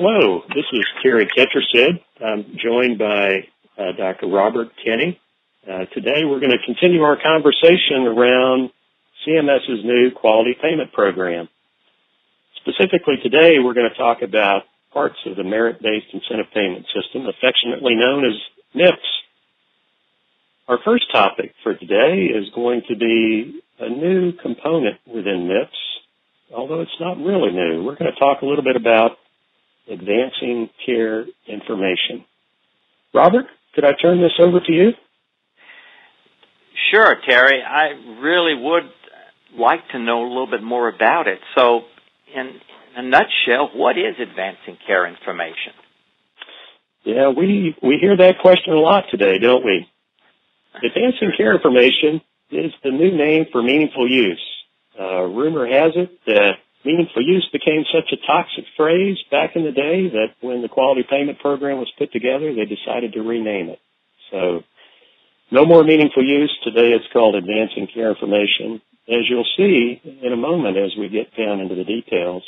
Hello, this is Terry Ketchersid. I'm joined by uh, Dr. Robert Kenny. Uh, today we're going to continue our conversation around CMS's new quality payment program. Specifically today we're going to talk about parts of the merit-based incentive payment system, affectionately known as MIPS. Our first topic for today is going to be a new component within MIPS, although it's not really new. We're going to talk a little bit about advancing care information. Robert, could I turn this over to you? Sure, Terry. I really would like to know a little bit more about it. So, in a nutshell, what is advancing care information? Yeah, we, we hear that question a lot today, don't we? Advancing care information is the new name for meaningful use. Uh, rumor has it that meaningful use became such a toxic phrase back in the day that when the quality payment program was put together, they decided to rename it. So no more meaningful use. Today it's called advancing care information. As you'll see in a moment as we get down into the details,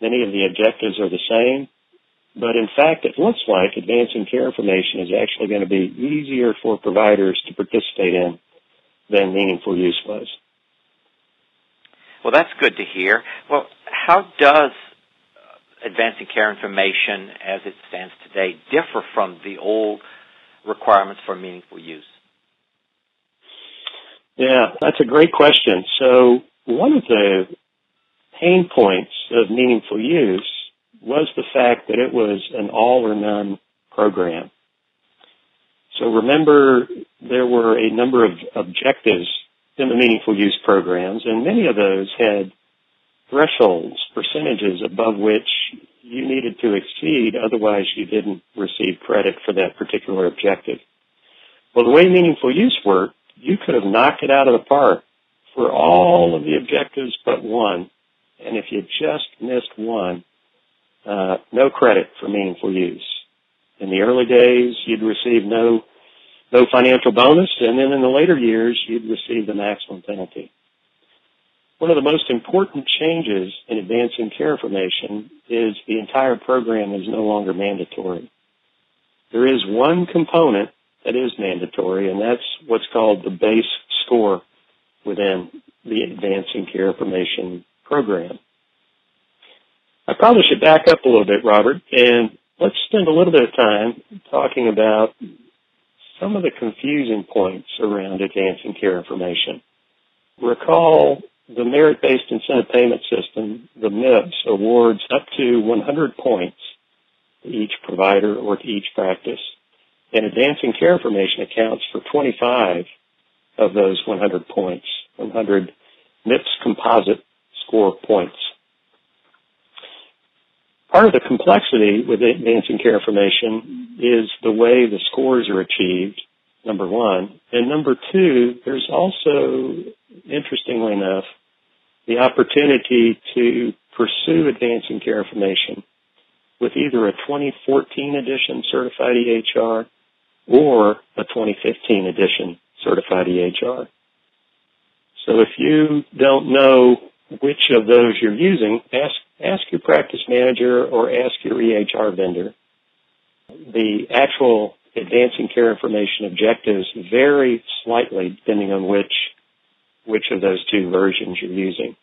many of the objectives are the same, but in fact it looks like advancing care information is actually going to be easier for providers to participate in than meaningful use was. Well, that's good to hear. Well, how does uh, advancing care information as it stands today differ from the old requirements for meaningful use? Yeah, that's a great question. So one of the pain points of meaningful use was the fact that it was an all or none program. So remember, there were a number of objectives in the meaningful use programs, and many of those had thresholds, percentages above which you needed to exceed, otherwise you didn't receive credit for that particular objective. Well, the way meaningful use worked, you could have knocked it out of the park for all of the objectives but one, and if you just missed one, uh, no credit for meaningful use. In the early days, you'd receive no no financial bonus, and then in the later years, you'd receive the maximum penalty. One of the most important changes in advancing care information is the entire program is no longer mandatory. There is one component that is mandatory, and that's what's called the base score within the advancing care information program. I probably should back up a little bit, Robert, and let's spend a little bit of time talking about some of the confusing points around advancing care information. Recall the merit-based incentive payment system, the MIPS, awards up to 100 points to each provider or to each practice. And advancing care information accounts for 25 of those 100 points, 100 MIPS composite score points. Part of the complexity with advancing care information is the way the scores are achieved, number one. And number two, there's also, interestingly enough, the opportunity to pursue advancing care information with either a 2014 edition certified EHR or a 2015 edition certified EHR. So if you don't know which of those you're using, ask ask your practice manager or ask your EHR vendor. The actual advancing care information objectives vary slightly depending on which which of those two versions you're using.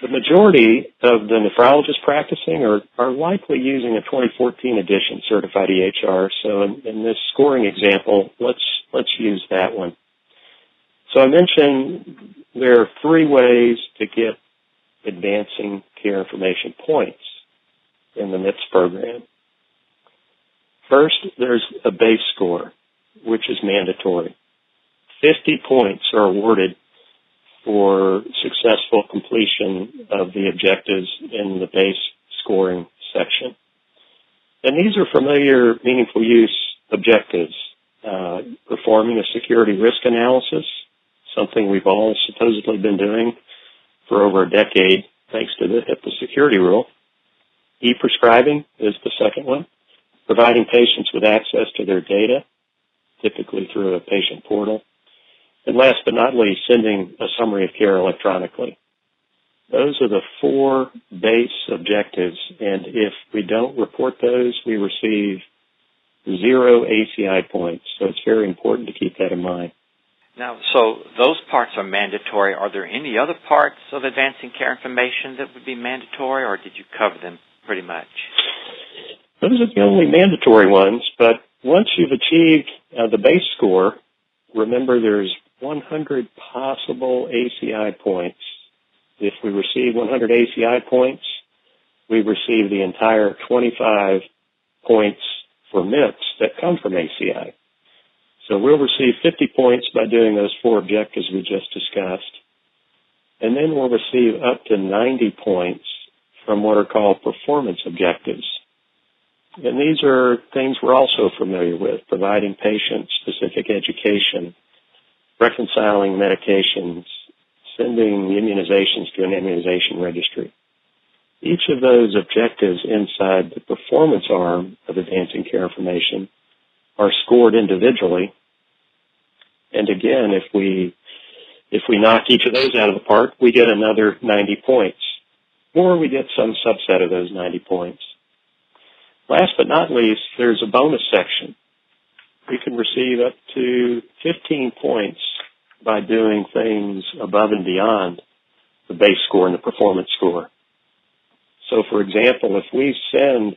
The majority of the nephrologists practicing are, are likely using a 2014 edition certified EHR. So in, in this scoring example, let's let's use that one. So I mentioned there are three ways to get advancing care information points in the MIPS program. First, there's a base score, which is mandatory. 50 points are awarded for successful completion of the objectives in the base scoring section. And these are familiar meaningful use objectives. Uh, performing a security risk analysis, something we've all supposedly been doing for over a decade, thanks to the HIPAA security rule. E-prescribing is the second one, providing patients with access to their data, typically through a patient portal. And last but not least, sending a summary of care electronically. Those are the four base objectives, and if we don't report those, we receive zero ACI points. So it's very important to keep that in mind. Now, so those parts are mandatory. Are there any other parts of advancing care information that would be mandatory, or did you cover them pretty much? Those are the only mandatory ones, but once you've achieved uh, the base score, remember there's 100 possible ACI points. If we receive 100 ACI points, we receive the entire 25 points for MIPS that come from ACI. So we'll receive 50 points by doing those four objectives we just discussed. And then we'll receive up to 90 points from what are called performance objectives. And these are things we're also familiar with, providing patient-specific education, reconciling medications, sending immunizations to an immunization registry. Each of those objectives inside the performance arm of advancing care information are scored individually. And again, if we if we knock each of those out of the park, we get another 90 points, or we get some subset of those 90 points. Last but not least, there's a bonus section. We can receive up to 15 points by doing things above and beyond the base score and the performance score. So for example, if we send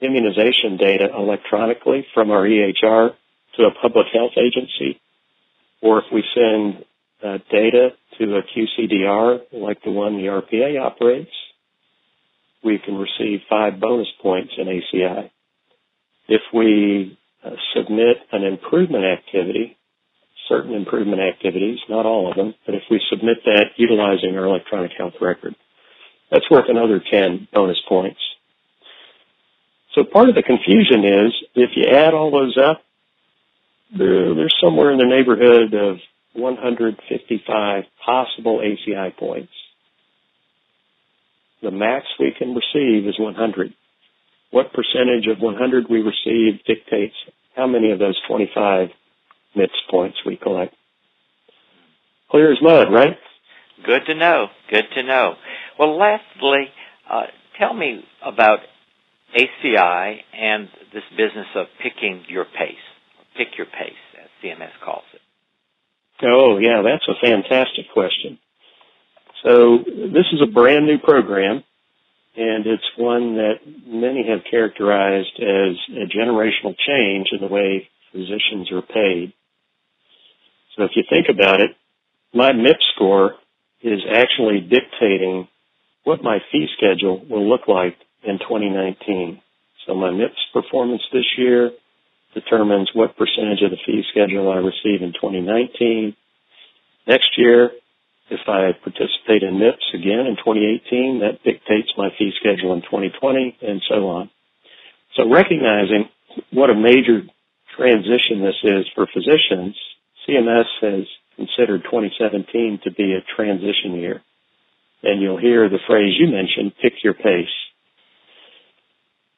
immunization data electronically from our EHR to a public health agency, or if we send uh, data to a QCDR like the one the RPA operates, we can receive five bonus points in ACI. If we uh, submit an improvement activity, certain improvement activities, not all of them, but if we submit that utilizing our electronic health record, that's worth another 10 bonus points. So part of the confusion is if you add all those up, there's somewhere in the neighborhood of 155 possible ACI points. The max we can receive is 100. What percentage of 100 we receive dictates how many of those 25 MIPS points we collect. Clear as mud, right? Good to know. Good to know. Well, lastly, uh, tell me about ACI and this business of picking your pace, pick your pace, as CMS calls it. Oh, yeah, that's a fantastic question. So this is a brand new program, and it's one that many have characterized as a generational change in the way physicians are paid. So if you think about it, my MIPS score is actually dictating what my fee schedule will look like in 2019. So my MIPS performance this year determines what percentage of the fee schedule I receive in 2019. Next year, if I participate in MIPS again in 2018, that dictates my fee schedule in 2020 and so on. So recognizing what a major transition this is for physicians, CMS has considered 2017 to be a transition year. And you'll hear the phrase you mentioned, pick your pace.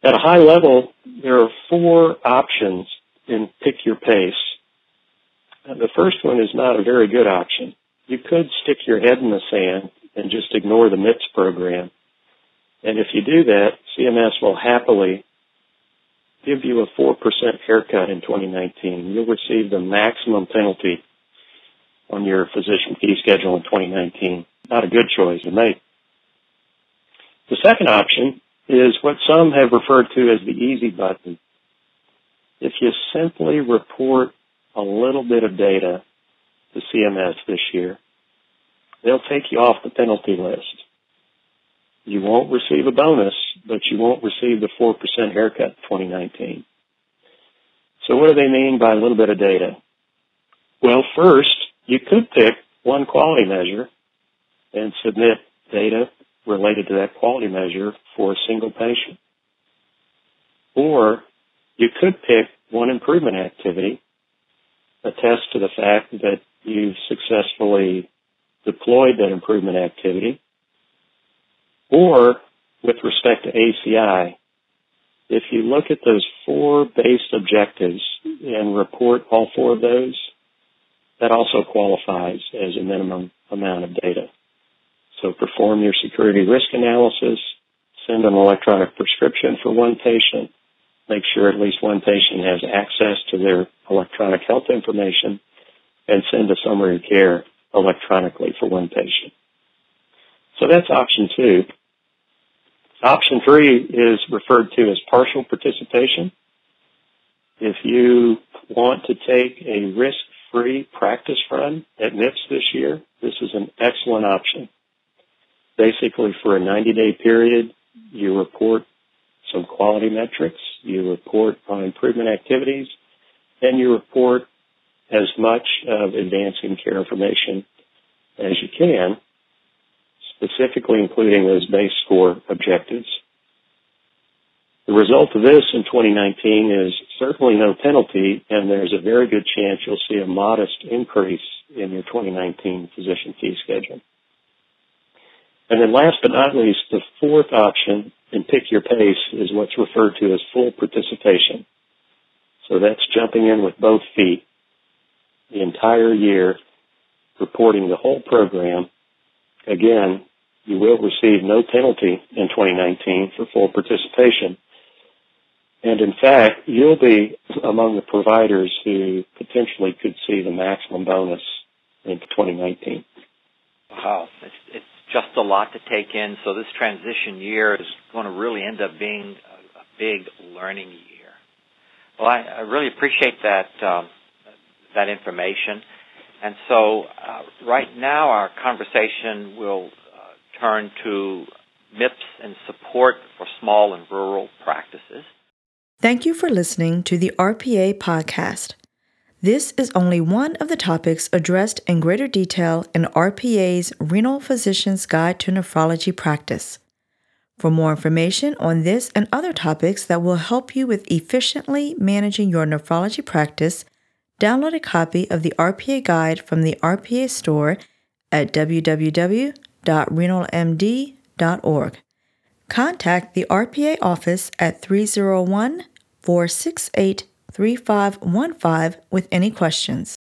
At a high level, there are four options in pick your pace. The first one is not a very good option. You could stick your head in the sand and just ignore the MIPS program. And if you do that, CMS will happily give you a 4% haircut in 2019. You'll receive the maximum penalty on your physician fee schedule in 2019. Not a good choice to make. The second option is what some have referred to as the easy button. If you simply report a little bit of data to CMS this year, they'll take you off the penalty list. You won't receive a bonus, but you won't receive the 4% haircut in 2019. So what do they mean by a little bit of data? Well, first, you could pick one quality measure and submit data related to that quality measure for a single patient. Or you could pick one improvement activity, attest to the fact that you've successfully deployed that improvement activity, or with respect to ACI, if you look at those four base objectives and report all four of those, that also qualifies as a minimum amount of data. So perform your security risk analysis, send an electronic prescription for one patient, make sure at least one patient has access to their electronic health information, and send a summary of care electronically for one patient. So that's option two. Option three is referred to as partial participation. If you want to take a risk-free practice run at MIPS this year, this is an excellent option. Basically, for a 90-day period, you report some quality metrics, you report on improvement activities, and you report as much of advancing care information as you can specifically including those base score objectives. The result of this in 2019 is certainly no penalty, and there's a very good chance you'll see a modest increase in your 2019 physician fee schedule. And then last but not least, the fourth option in pick your pace is what's referred to as full participation. So that's jumping in with both feet the entire year, reporting the whole program, again, you will receive no penalty in 2019 for full participation. And in fact, you'll be among the providers who potentially could see the maximum bonus in 2019. Wow, it's, it's just a lot to take in. So this transition year is going to really end up being a, a big learning year. Well, I, I really appreciate that um, that information. And so, uh, right now, our conversation will turn to MIPS and support for small and rural practices. Thank you for listening to the RPA podcast. This is only one of the topics addressed in greater detail in RPA's Renal Physician's Guide to Nephrology Practice. For more information on this and other topics that will help you with efficiently managing your nephrology practice, download a copy of the RPA Guide from the RPA store at www.renalmd.org. Contact the RPA office at 301 468 3515 with any questions.